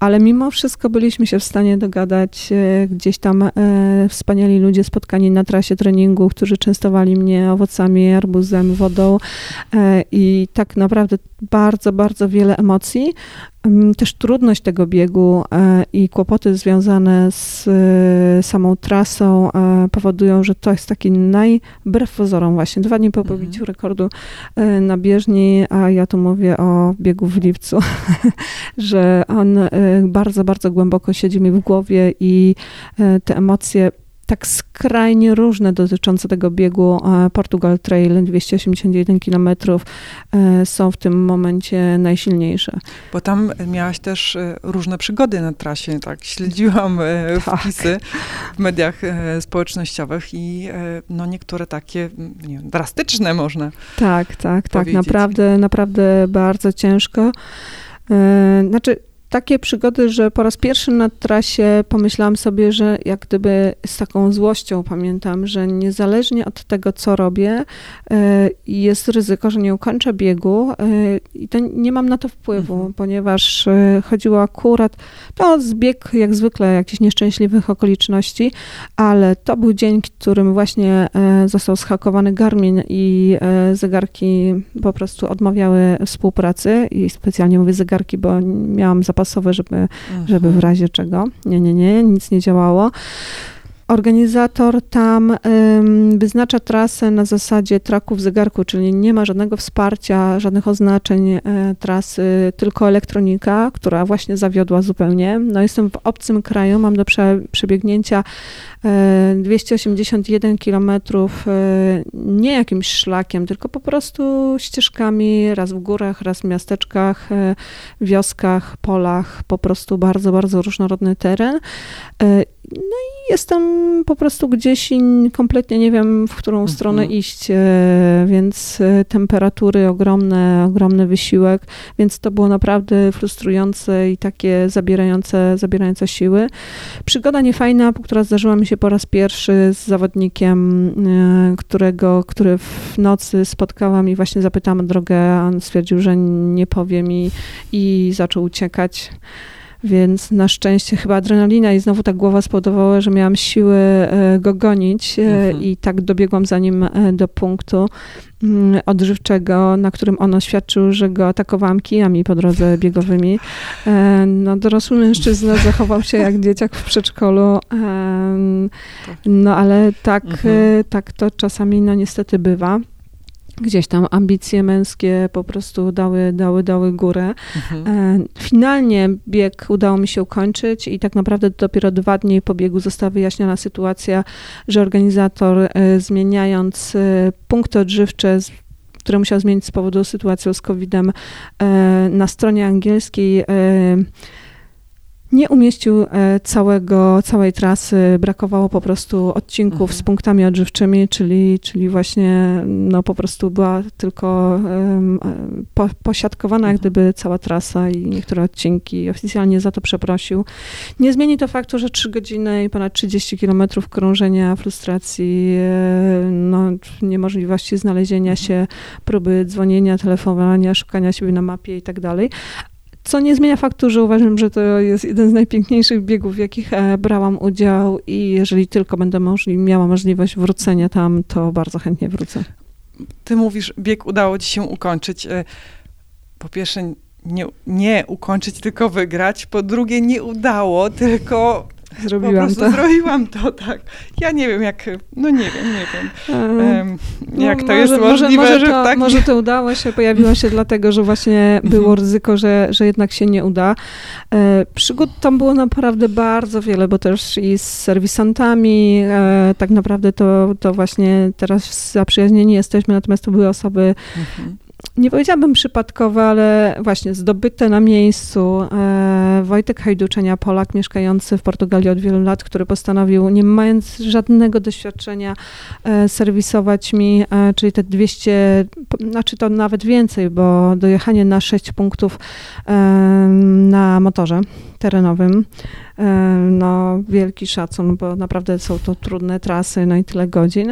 ale mimo wszystko byliśmy się w stanie dogadać. Gdzieś tam wspaniali ludzie spotkani na trasie treningu, którzy częstowali mnie owocami, arbuzem, wodą i tak naprawdę bardzo, bardzo wiele emocji. Też trudność tego biegu i kłopoty związane z e, samą trasą e, powodują, że to jest taki najbrew pozorom właśnie. Dwa dni po mhm. pobiciu rekordu e, na bieżni, a ja tu mówię o biegu w lipcu, że on bardzo, bardzo głęboko siedzi mi w głowie i te emocje tak skrajnie różne dotyczące tego biegu Portugal Trail 281 km e, są w tym momencie najsilniejsze. Bo tam miałaś też e, różne przygody na trasie, tak? Śledziłam e, tak. wpisy w mediach społecznościowych i no niektóre takie nie wiem, drastyczne można Tak, tak, tak. powiedzieć. tak. Naprawdę, naprawdę bardzo ciężko. Znaczy takie przygody, że po raz pierwszy na trasie pomyślałam sobie, że jak gdyby z taką złością pamiętam, że niezależnie od tego, co robię, e, jest ryzyko, że nie ukończę biegu e, i to nie mam na to wpływu, mhm. ponieważ e, chodziło akurat, to zbieg jak zwykle jakichś nieszczęśliwych okoliczności, ale to był dzień, w którym właśnie został schakowany Garmin i zegarki po prostu odmawiały współpracy i specjalnie mówię zegarki, bo miałam zapas zapasowe, żeby, mhm. żeby w razie czego. Nie, nie, nie, nic nie działało. Organizator tam wyznacza trasę na zasadzie traków zegarku, czyli nie ma żadnego wsparcia, żadnych oznaczeń y, trasy, tylko elektronika, która właśnie zawiodła zupełnie. No jestem w obcym kraju, mam do prze, przebiegnięcia y, 281 kilometrów, y, nie jakimś szlakiem, tylko po prostu ścieżkami, raz w górach, raz w miasteczkach, wioskach, polach, po prostu bardzo, bardzo różnorodny teren. No i jestem po prostu gdzieś i kompletnie nie wiem, w którą mhm. stronę iść, e, więc e, temperatury ogromne, ogromny wysiłek, więc to było naprawdę frustrujące i takie zabierające, zabierające siły. Przygoda niefajna, która zdarzyła mi się po raz pierwszy z zawodnikiem, e, którego, który w nocy spotkałam i właśnie zapytałam drogę, a on stwierdził, że nie powie mi i zaczął uciekać. Więc na szczęście chyba adrenalina i znowu ta głowa spowodowała, że miałam siły e, go gonić e, mhm. i tak dobiegłam za nim e, do punktu mm, odżywczego, na którym on oświadczył, że go atakowałam kijami po drodze biegowymi. No, dorosły mężczyzna zachował się jak dzieciak w przedszkolu, no ale tak, mhm. tak to czasami no niestety bywa gdzieś tam ambicje męskie po prostu dały, dały, dały górę. Mhm. E, finalnie bieg udało mi się ukończyć i tak naprawdę dopiero dwa dni po biegu została wyjaśniona sytuacja, że organizator e, zmieniając e, punkty odżywcze które musiał zmienić z powodu sytuacji z COVID-em, na stronie angielskiej nie umieścił e, całego, całej trasy, brakowało po prostu odcinków mhm. z punktami odżywczymi, czyli, czyli właśnie no, po prostu była tylko um, po, posiadkowana jak mhm. gdyby cała trasa i niektóre odcinki. Oficjalnie za to przeprosił. Nie zmieni to faktu, że 3 godziny i ponad 30 kilometrów krążenia, frustracji, e, no, niemożliwości znalezienia mhm. się, próby dzwonienia, telefonowania, szukania siebie na mapie i tak dalej, co nie zmienia faktu, że uważam, że to jest jeden z najpiękniejszych biegów, w jakich e, brałam udział i jeżeli tylko będę możli, miała możliwość wrócenia tam, to bardzo chętnie wrócę. Ty mówisz, bieg udało ci się ukończyć. E, po pierwsze, nie, nie ukończyć, tylko wygrać. Po drugie, nie udało, tylko Zrobiłam po prostu to. zrobiłam to, tak. Ja nie wiem, jak, no nie wiem, nie wiem, um, jak no, to jest może, możliwe, może, że to, tak... Może to udało się, pojawiło się dlatego, że właśnie było Mhm. ryzyko, że, że jednak się nie uda. E, przygód tam było naprawdę bardzo wiele, bo też i z serwisantami, e, tak naprawdę to, to właśnie teraz zaprzyjaźnieni jesteśmy, natomiast to były osoby Mhm. Nie powiedziałabym przypadkowe, ale właśnie zdobyte na miejscu. E, Wojtek Hajduczenia, Polak mieszkający w Portugalii od wielu lat, który postanowił, nie mając żadnego doświadczenia, e, serwisować mi, e, czyli te 200, po- znaczy to nawet więcej, bo dojechanie na 6 punktów na motorze terenowym, no wielki szacun, bo naprawdę są to trudne trasy, no i tyle godzin.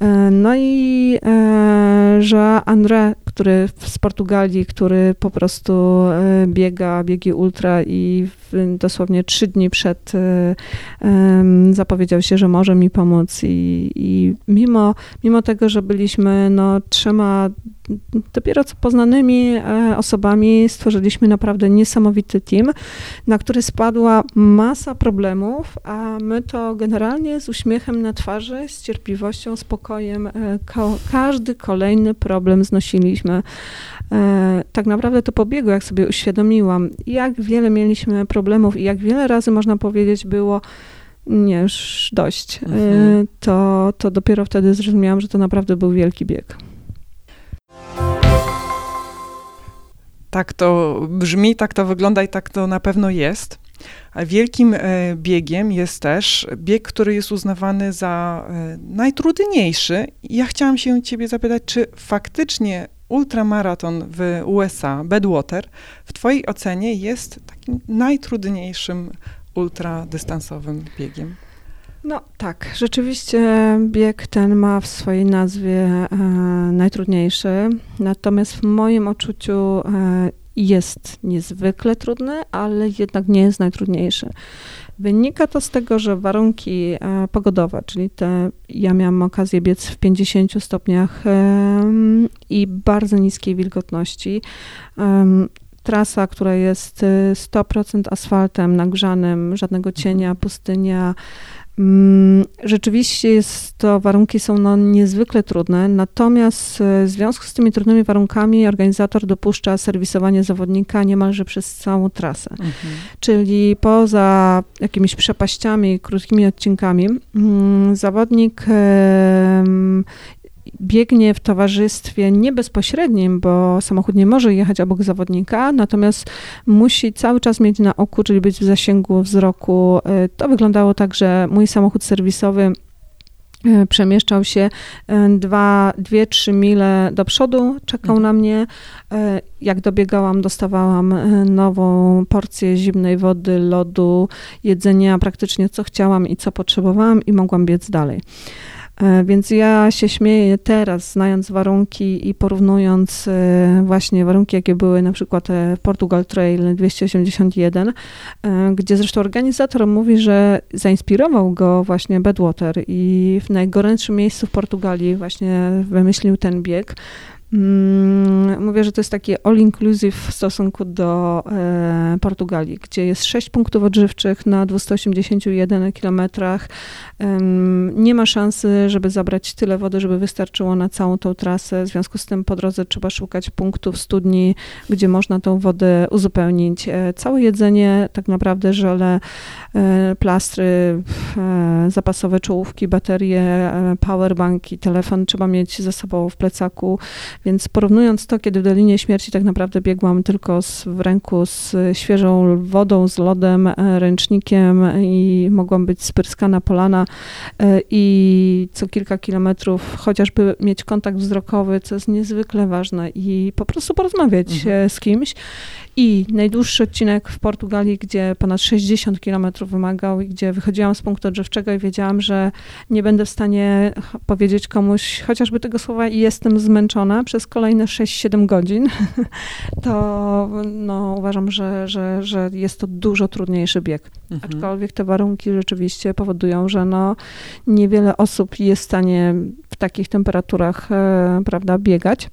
E, No i e, że André, który z Portugalii, który po prostu e, biega biegi ultra i dosłownie trzy dni przed e, zapowiedział się, że może mi pomóc i, i mimo, mimo tego, że byliśmy no, trzema dopiero co poznanymi e, osobami, stworzyliśmy naprawdę niesamowity team, na który spadła masa problemów, a my to generalnie z uśmiechem na twarzy, z cierpliwością, spokojem, e, każdy kolejny problem znosiliśmy. E, Tak naprawdę to pobiegu, jak sobie uświadomiłam, jak wiele mieliśmy problemów i jak wiele razy można powiedzieć było, nie, już dość. Mhm. To, to dopiero wtedy zrozumiałam, że to naprawdę był wielki bieg. Tak to brzmi, tak to wygląda i tak to na pewno jest. A wielkim e, biegiem jest też bieg, który jest uznawany za e, najtrudniejszy. Ja chciałam się ciebie zapytać, czy faktycznie ultramaraton w USA, Badwater, w twojej ocenie jest takim najtrudniejszym ultradystansowym biegiem? No tak, rzeczywiście bieg ten ma w swojej nazwie e, najtrudniejszy, natomiast w moim odczuciu e, jest niezwykle trudny, ale jednak nie jest najtrudniejszy. Wynika to z tego, że warunki e, pogodowe, czyli te, ja miałam okazję biec w 50 stopniach em, i bardzo niskiej wilgotności. Em, Trasa, która jest e, 100% asfaltem nagrzanym, żadnego cienia, pustynia, Rzeczywiście jest to, warunki są no niezwykle trudne, natomiast e, w związku z tymi trudnymi warunkami organizator dopuszcza serwisowanie zawodnika niemalże przez całą trasę. Czyli poza jakimiś przepaściami, krótkimi odcinkami, mm, zawodnik biegnie w towarzystwie nie bezpośrednim, bo samochód nie może jechać obok zawodnika, natomiast musi cały czas mieć na oku, czyli być w zasięgu wzroku. E, To wyglądało tak, że mój samochód serwisowy e, przemieszczał się e, dwa, dwie, trzy mile do przodu, czekał Mhm. na mnie. Jak dobiegałam, dostawałam nową porcję zimnej wody, lodu, jedzenia, praktycznie co chciałam i co potrzebowałam i mogłam biec dalej. E, Więc ja się śmieję teraz, znając warunki i porównując e, właśnie warunki, jakie były na przykład e, Portugal Trail 281, e, gdzie zresztą organizator mówi, że zainspirował go właśnie Badwater i w najgorętszym miejscu w Portugalii właśnie wymyślił ten bieg. Mm, Mówię, że to jest takie all-inclusive w stosunku do e, Portugalii, gdzie jest 6 punktów odżywczych na 281 kilometrach. Nie ma szansy, żeby zabrać tyle wody, żeby wystarczyło na całą tą trasę. W związku z tym po drodze trzeba szukać punktów, studni, gdzie można tą wodę uzupełnić. E, Całe jedzenie, tak naprawdę żele, e, plastry, e, zapasowe czołówki, baterie, e, powerbanki, telefon trzeba mieć ze sobą w plecaku. Więc porównując to, kiedy w Dolinie Śmierci tak naprawdę biegłam tylko z, w ręku z świeżą wodą, z lodem, e, ręcznikiem i mogłam być spryskana polana e, i co kilka kilometrów chociażby mieć kontakt wzrokowy, co jest niezwykle ważne i po prostu porozmawiać mhm. z kimś. I najdłuższy odcinek w Portugalii, gdzie ponad 60 kilometrów wymagał i gdzie wychodziłam z punktu odżywczego i wiedziałam, że nie będę w stanie powiedzieć komuś chociażby tego słowa i jestem zmęczona przez kolejne 6-7 godzin, to no, uważam, że, że, że jest to dużo trudniejszy bieg. Mhm. Aczkolwiek te warunki rzeczywiście powodują, że no, niewiele osób jest w stanie w takich temperaturach e, prawda, biegać.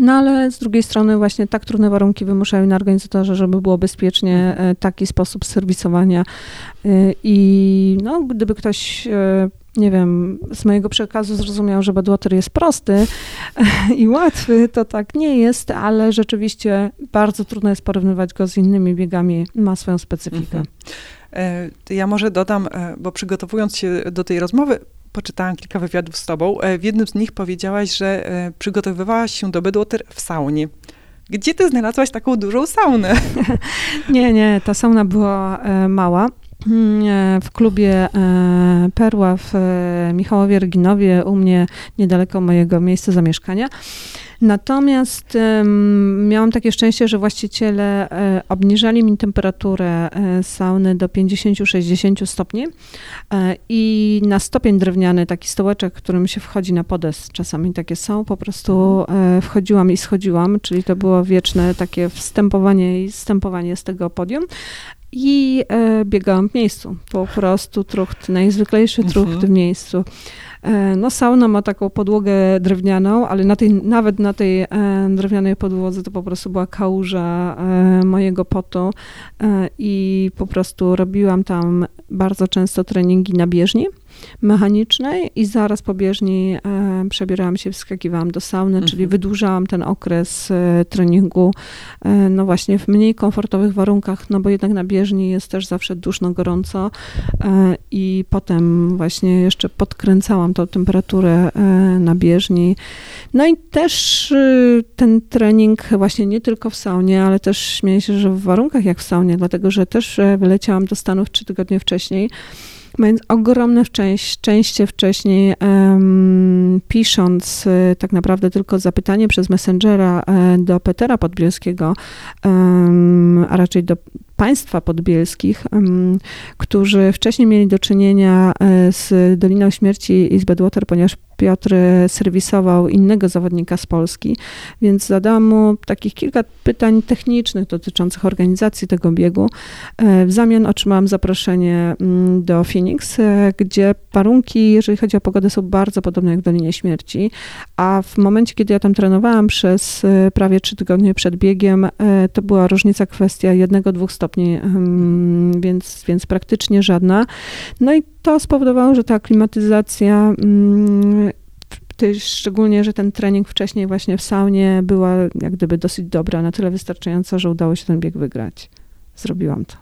No ale z drugiej strony właśnie tak trudne warunki wymuszają na organizatorze, żeby było bezpiecznie e, taki sposób serwisowania e, i no, gdyby ktoś e, nie wiem, z mojego przekazu zrozumiał, że Badwater jest prosty i łatwy, to tak nie jest, ale rzeczywiście bardzo trudno jest porównywać go z innymi biegami, ma swoją specyfikę. Mhm. Ja może dodam, bo przygotowując się do tej rozmowy, poczytałam kilka wywiadów z tobą. E, w jednym z nich powiedziałaś, że e, przygotowywałaś się do Bedwater w saunie. Gdzie ty znalazłaś taką dużą saunę? nie, nie, ta sauna była e, mała. Mm, w klubie Perła w Michałowie Ryginowie, u mnie niedaleko mojego miejsca zamieszkania. Natomiast miałam takie szczęście, że właściciele e, obniżali mi temperaturę e, sauny do 50-60 stopni e, i na stopień drewniany, taki stołeczek, którym się wchodzi na podest, czasami takie są, po prostu e, wchodziłam i schodziłam, czyli to było wieczne takie wstępowanie i zstępowanie z tego podium i e, biegałam w miejscu. Po prostu trucht, najzwyklejszy trucht mhm. w miejscu. E, no sauna ma taką podłogę drewnianą, ale na tej, nawet na tej e, drewnianej podłodze to po prostu była kałuża e, mojego potu i po prostu robiłam tam bardzo często treningi na bieżni mechanicznej i zaraz po bieżni e, przebierałam się, wskakiwałam do sauny, mhm. czyli wydłużałam ten okres e, treningu, e, no właśnie w mniej komfortowych warunkach, no bo jednak na bieżni jest też zawsze duszno, gorąco i potem właśnie jeszcze podkręcałam tą temperaturę na bieżni. No i też ten trening właśnie nie tylko w saunie, ale też śmieję się, że w warunkach jak w saunie, dlatego że też wyleciałam do Stanów trzy tygodnie wcześniej, mając ogromne szczęście wcześniej, pisząc y, tak naprawdę tylko zapytanie przez Messengera e, do Petera Podbielskiego, a raczej do państwa podbielskich, którzy wcześniej mieli do czynienia e, z Doliną Śmierci i z Bedwater, ponieważ Piotr serwisował innego zawodnika z Polski, więc zadałam mu takich kilka pytań technicznych dotyczących organizacji tego biegu. E, w zamian otrzymałam zaproszenie mm, do Phoenix, e, gdzie warunki, jeżeli chodzi o pogodę, są bardzo podobne jak w Dolinie Śmierci, a w momencie, kiedy ja tam trenowałam przez prawie trzy tygodnie przed biegiem, to była różnica kwestia jednego, dwóch stopni stopni, więc, więc praktycznie żadna. No i to spowodowało, że ta aklimatyzacja szczególnie, że ten trening wcześniej właśnie w saunie była jak gdyby dosyć dobra, na tyle wystarczająca, że udało się ten bieg wygrać. Zrobiłam to.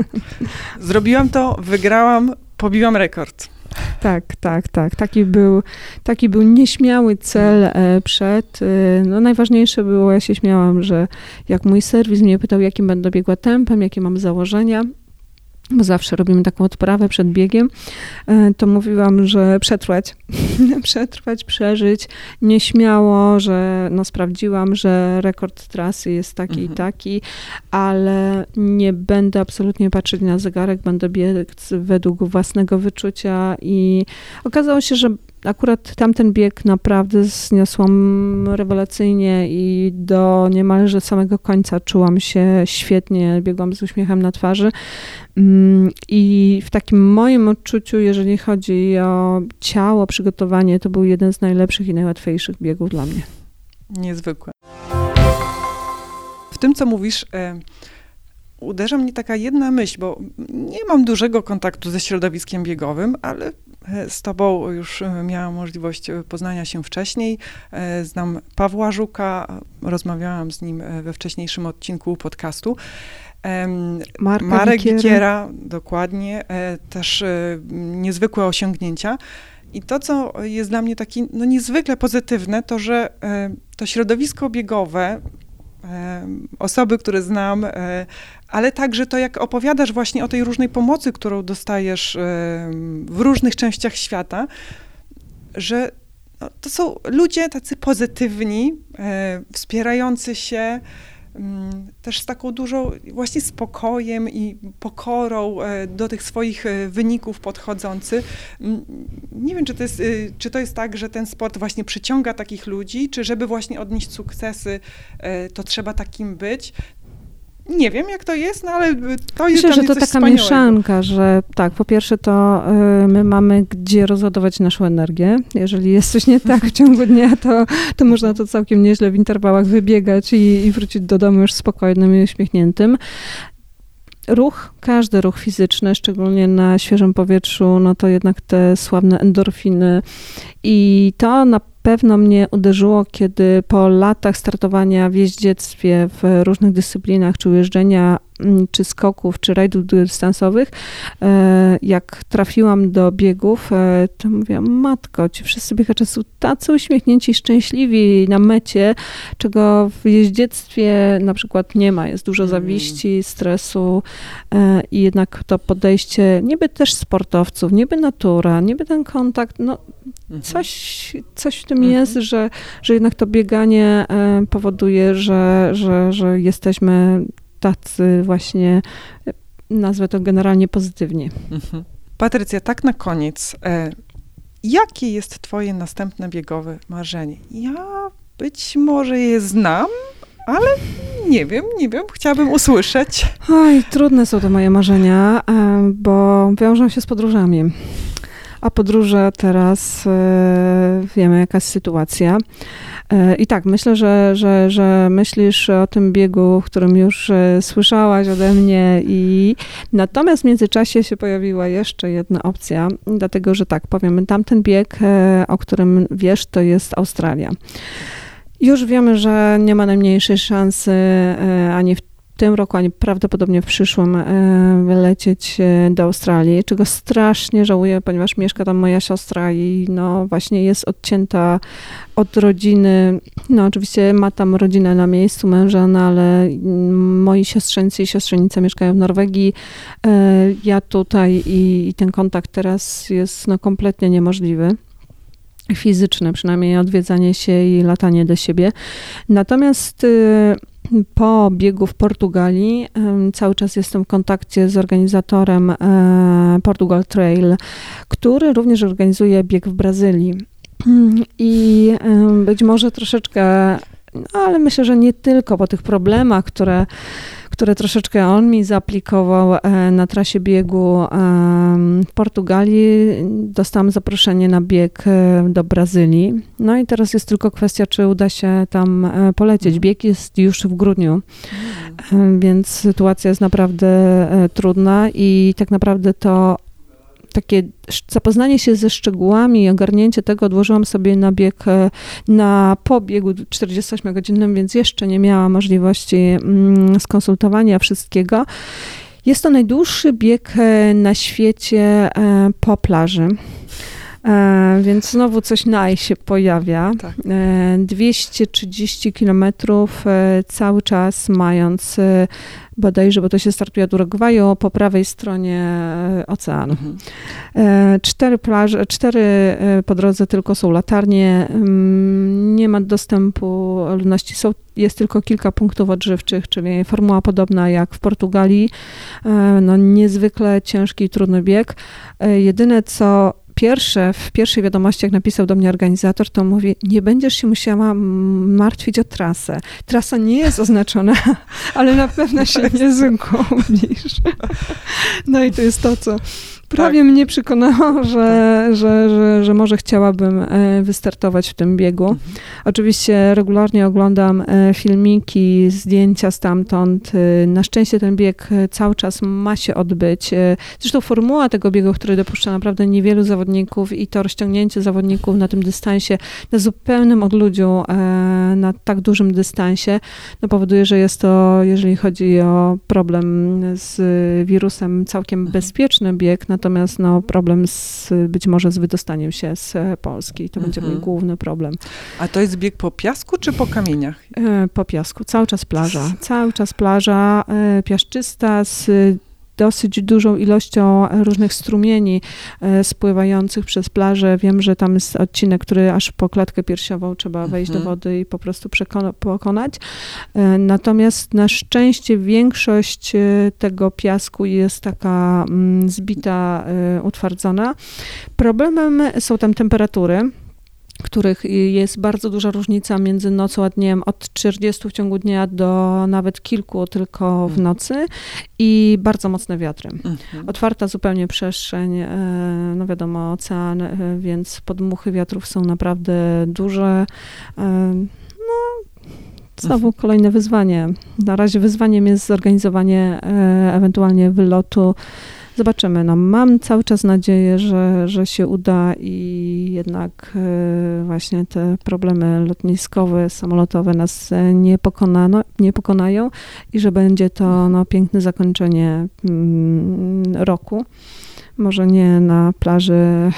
Zrobiłam to, wygrałam, pobiłam rekord. Tak, tak, tak. Taki był, taki był nieśmiały cel e, przed. E, no najważniejsze było, ja się śmiałam, że jak mój serwis mnie pytał, jakim będę biegła tempem, jakie mam założenia, bo zawsze robimy taką odprawę przed biegiem, e, to mówiłam, że przetrwać, przetrwać, przeżyć, nieśmiało, że no sprawdziłam, że rekord trasy jest taki mhm. i taki, ale nie będę absolutnie patrzeć na zegarek, będę biec według własnego wyczucia i okazało się, że akurat tamten bieg naprawdę zniosłam rewelacyjnie i do niemalże samego końca czułam się świetnie, biegłam z uśmiechem na twarzy. Mm, I w takim moim odczuciu, jeżeli chodzi o ciało, przygotowanie, to był jeden z najlepszych i najłatwiejszych biegów dla mnie. Niezwykłe. W tym, co mówisz, e, uderza mnie taka jedna myśl, bo nie mam dużego kontaktu ze środowiskiem biegowym, ale z tobą już e, miałam możliwość poznania się wcześniej. Znam Pawła Żuka, rozmawiałam z nim we wcześniejszym odcinku podcastu. Marka Marek Wikiera. dokładnie, też niezwykłe osiągnięcia. I to, co jest dla mnie takie no, niezwykle pozytywne, to że to środowisko biegowe, osoby, które znam, ale także to, jak opowiadasz właśnie o tej różnej pomocy, którą dostajesz w różnych częściach świata, że no, to są ludzie tacy pozytywni, e, wspierający się, też z taką dużą właśnie spokojem i pokorą e, do tych swoich e, wyników podchodzący. Nie wiem, czy to, jest, czy to jest tak, że ten sport właśnie przyciąga takich ludzi, czy żeby właśnie odnieść sukcesy, to trzeba takim być. Nie wiem, jak to jest, no ale to jest Myślę, że to taka mieszanka, że tak, po pierwsze to y, my mamy gdzie rozładować naszą energię. Jeżeli jest coś nie tak w ciągu dnia, to, to można to całkiem nieźle w interwałach wybiegać i, i wrócić do domu już spokojnym i uśmiechniętym. Ruch, każdy ruch fizyczny, szczególnie na świeżym powietrzu, no to jednak te sławne endorfiny. I to na pewno mnie uderzyło, kiedy po latach startowania w jeździectwie w różnych dyscyplinach, czy ujeżdżenia czy skoków, czy rajdów dystansowych, e, jak trafiłam do biegów, e, to mówię, matko, ci wszyscy biegacze są tacy uśmiechnięci, szczęśliwi na mecie, czego w jeździectwie na przykład nie ma. Jest dużo mhm. zawiści, stresu e, i jednak to podejście niby też sportowców, niby natura, niby ten kontakt, no mhm. coś, coś w tym mhm. jest, że, że jednak to bieganie powoduje, że, że, że jesteśmy tacy właśnie, nazwę to generalnie pozytywnie. Mhm. Patrycja, tak na koniec. E, jakie jest twoje następne biegowe marzenie? Ja być może je znam, ale nie wiem, nie wiem, chciałabym usłyszeć. Oj, trudne są to moje marzenia, e, bo wiążą się z podróżami. A podróże teraz e, wiemy, jaka jest sytuacja. E, I tak, myślę, że, że, że myślisz o tym biegu, w którym już e, słyszałaś ode mnie i natomiast w międzyczasie się pojawiła jeszcze jedna opcja, dlatego, że tak, powiem, tamten bieg, o którym wiesz, to jest Australia. Już wiemy, że nie ma najmniejszej szansy ani w tym roku, ani prawdopodobnie w przyszłym e, lecieć e, do Australii, czego strasznie żałuję, ponieważ mieszka tam moja siostra i no właśnie jest odcięta od rodziny. No oczywiście ma tam rodzinę na miejscu, męża, no ale moi siostrzeńcy i siostrzenice mieszkają w Norwegii. E, ja tutaj i, i ten kontakt teraz jest no kompletnie niemożliwy fizyczne, przynajmniej odwiedzanie się i latanie do siebie. Natomiast po biegu w Portugalii cały czas jestem w kontakcie z organizatorem e, Portugal Trail, który również organizuje bieg w Brazylii. I być może troszeczkę, no ale myślę, że nie tylko po tych problemach, które które troszeczkę on mi zaaplikował e, na trasie biegu w Portugalii. Dostałam zaproszenie na bieg e, do Brazylii. No i teraz jest tylko kwestia, czy uda się tam e, polecieć. Mhm. Bieg jest już w grudniu, mhm. więc sytuacja jest naprawdę trudna i tak naprawdę to takie zapoznanie się ze szczegółami i ogarnięcie tego odłożyłam sobie na bieg, e, na pobiegu 48-godzinnym, więc jeszcze nie miałam możliwości mm, skonsultowania wszystkiego. Jest to najdłuższy bieg e, na świecie e, po plaży. E, więc znowu coś naj się pojawia. Tak. E, 230 kilometrów e, cały czas mając e, bodajże, bo to się startuje od Urugwaju, po prawej stronie e, oceanu. Mhm. E, cztery plaże, cztery po drodze tylko są latarnie, mm, nie ma dostępu ludności, są, jest tylko kilka punktów odżywczych, czyli formuła podobna jak w Portugalii, no niezwykle ciężki i trudny bieg. Jedyne co pierwsze, w pierwszej wiadomości, jak napisał do mnie organizator, to mówi, nie będziesz się musiała martwić o trasę. Trasa nie jest oznaczona, ale na pewno się nie zgubisz. No i to jest to, co prawie tak. mnie przekonało, że, tak. że, że, że może chciałabym e, wystartować w tym biegu. Mhm. Oczywiście regularnie oglądam e, filmiki, zdjęcia stamtąd. E, na szczęście ten bieg cały czas ma się odbyć. Zresztą formuła tego biegu, który dopuszcza naprawdę niewielu zawodników i to rozciągnięcie zawodników na tym dystansie, na zupełnym odludziu, na tak dużym dystansie, no powoduje, że jest to, jeżeli chodzi o problem z wirusem, całkiem mhm. bezpieczny bieg, natomiast no, problem z, być może z wydostaniem się z Polski. To będzie mój Mhm. główny problem. A to jest bieg po piasku czy po kamieniach? E, Po piasku, cały czas plaża. Cały czas plaża e, piaszczysta z dosyć dużą ilością różnych strumieni e, spływających przez plażę. Wiem, że tam jest odcinek, który aż po klatkę piersiową trzeba wejść Mhm. do wody i po prostu pokonać. E, Natomiast na szczęście większość e, tego piasku jest taka mm, zbita, utwardzona. Problemem są tam temperatury których jest bardzo duża różnica między nocą a dniem, od 40 w ciągu dnia do nawet kilku tylko w Mhm. nocy i bardzo mocne wiatry. Mhm. Otwarta zupełnie przestrzeń, e, no wiadomo, ocean, e, więc podmuchy wiatrów są naprawdę duże. E, No, znowu Mhm. kolejne wyzwanie. Na razie wyzwaniem jest zorganizowanie ewentualnie wylotu. Zobaczymy. No, mam cały czas nadzieję, że, że się uda i jednak e, właśnie te problemy lotniskowe, samolotowe nas e, nie, pokonano, nie pokonają i że będzie to no, piękne zakończenie mm, roku. Może nie na plaży e,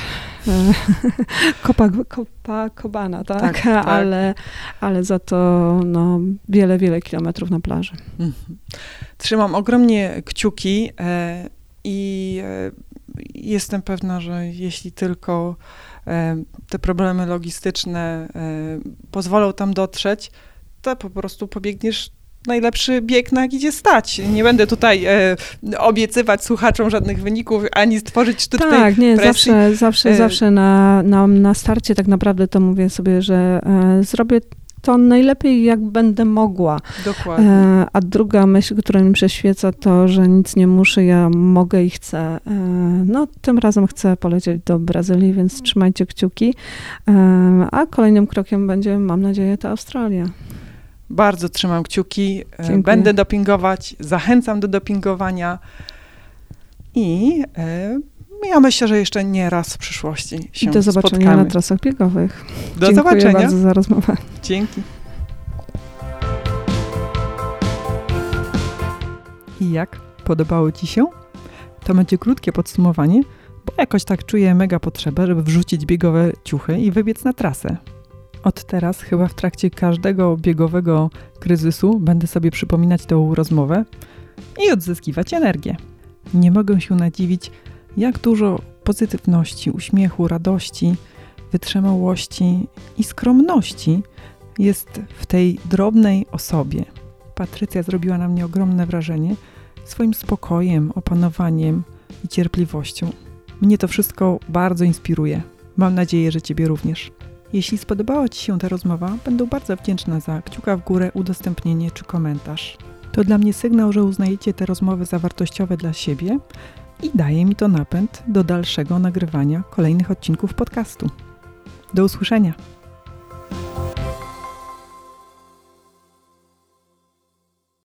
Copa, Copacabana, tak? Tak, tak. Ale, ale za to no, wiele, wiele kilometrów na plaży. Mhm. Trzymam ogromnie kciuki i e, jestem pewna, że jeśli tylko e, te problemy logistyczne e, pozwolą tam dotrzeć, to po prostu pobiegniesz najlepszy bieg, na jaki cię stać. Nie będę tutaj e, obiecywać słuchaczom żadnych wyników, ani stworzyć sztucznej Tak, nie, presji. zawsze, zawsze, E, zawsze na, na, na starcie tak naprawdę to mówię sobie, że e, zrobię to najlepiej, jak będę mogła. Dokładnie. E, a druga myśl, która mi prześwieca, to, że nic nie muszę, ja mogę i chcę. E, no, tym razem chcę polecieć do Brazylii, więc trzymajcie kciuki. E, a kolejnym krokiem będzie, mam nadzieję, ta Australia. Bardzo trzymam kciuki. Dziękuję. Będę dopingować. Zachęcam do dopingowania. I ja myślę, że jeszcze nie raz w przyszłości się do zobaczenia spotkamy. na trasach biegowych. Do Dziękuję zobaczenia. bardzo za rozmowę. Dzięki. I jak? Podobało Ci się? To będzie krótkie podsumowanie, bo jakoś tak czuję mega potrzebę, żeby wrzucić biegowe ciuchy i wybiec na trasę. Od teraz, chyba w trakcie każdego biegowego kryzysu, będę sobie przypominać tą rozmowę i odzyskiwać energię. Nie mogę się nadziwić, jak dużo pozytywności, uśmiechu, radości, wytrzymałości i skromności jest w tej drobnej osobie. Patrycja zrobiła na mnie ogromne wrażenie swoim spokojem, opanowaniem i cierpliwością. Mnie to wszystko bardzo inspiruje. Mam nadzieję, że Ciebie również. Jeśli spodobała Ci się ta rozmowa, będę bardzo wdzięczna za kciuka w górę, udostępnienie czy komentarz. To dla mnie sygnał, że uznajecie te rozmowy za wartościowe dla siebie i daje mi to napęd do dalszego nagrywania kolejnych odcinków podcastu. Do usłyszenia.